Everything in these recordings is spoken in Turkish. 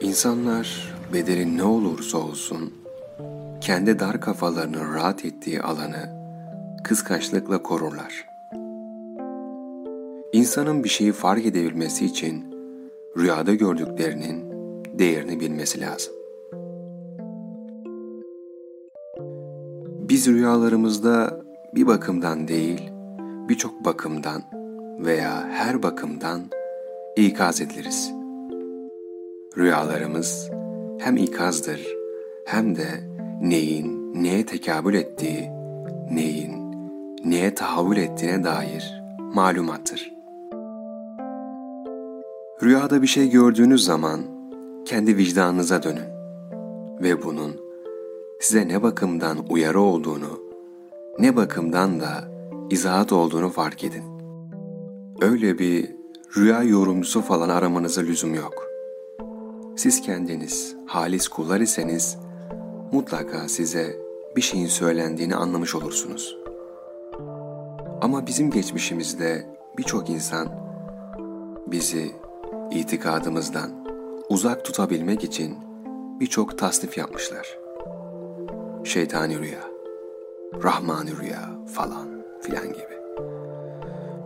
İnsanlar bedeli ne olursa olsun kendi dar kafalarının rahat ettiği alanı kıskançlıkla korurlar. İnsanın bir şeyi fark edebilmesi için rüyada gördüklerinin değerini bilmesi lazım. Biz rüyalarımızda bir bakımdan değil, birçok bakımdan veya her bakımdan ikaz ediliriz. Rüyalarımız hem ikazdır hem de neyin neye tekabül ettiği, neyin neye tahavül ettiğine dair malumattır. Rüyada bir şey gördüğünüz zaman kendi vicdanınıza dönün ve bunun size ne bakımdan uyarı olduğunu, ne bakımdan da izahat olduğunu fark edin. Öyle bir rüya yorumcusu falan aramanıza lüzum yok. Siz kendiniz halis kullar iseniz mutlaka size bir şeyin söylendiğini anlamış olursunuz. Ama bizim geçmişimizde birçok insan bizi itikadımızdan uzak tutabilmek için birçok tasnif yapmışlar. Şeytani rüya, Rahmani rüya falan filan gibi.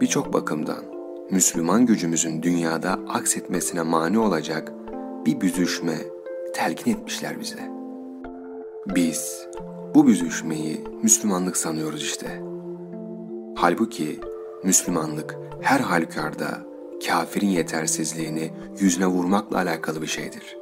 Birçok bakımdan Müslüman gücümüzün dünyada aksetmesine mani olacak bir büzüşme telkin etmişler bize. Biz bu büzüşmeyi Müslümanlık sanıyoruz işte. Halbuki Müslümanlık her halükarda kafirin yetersizliğini yüzüne vurmakla alakalı bir şeydir.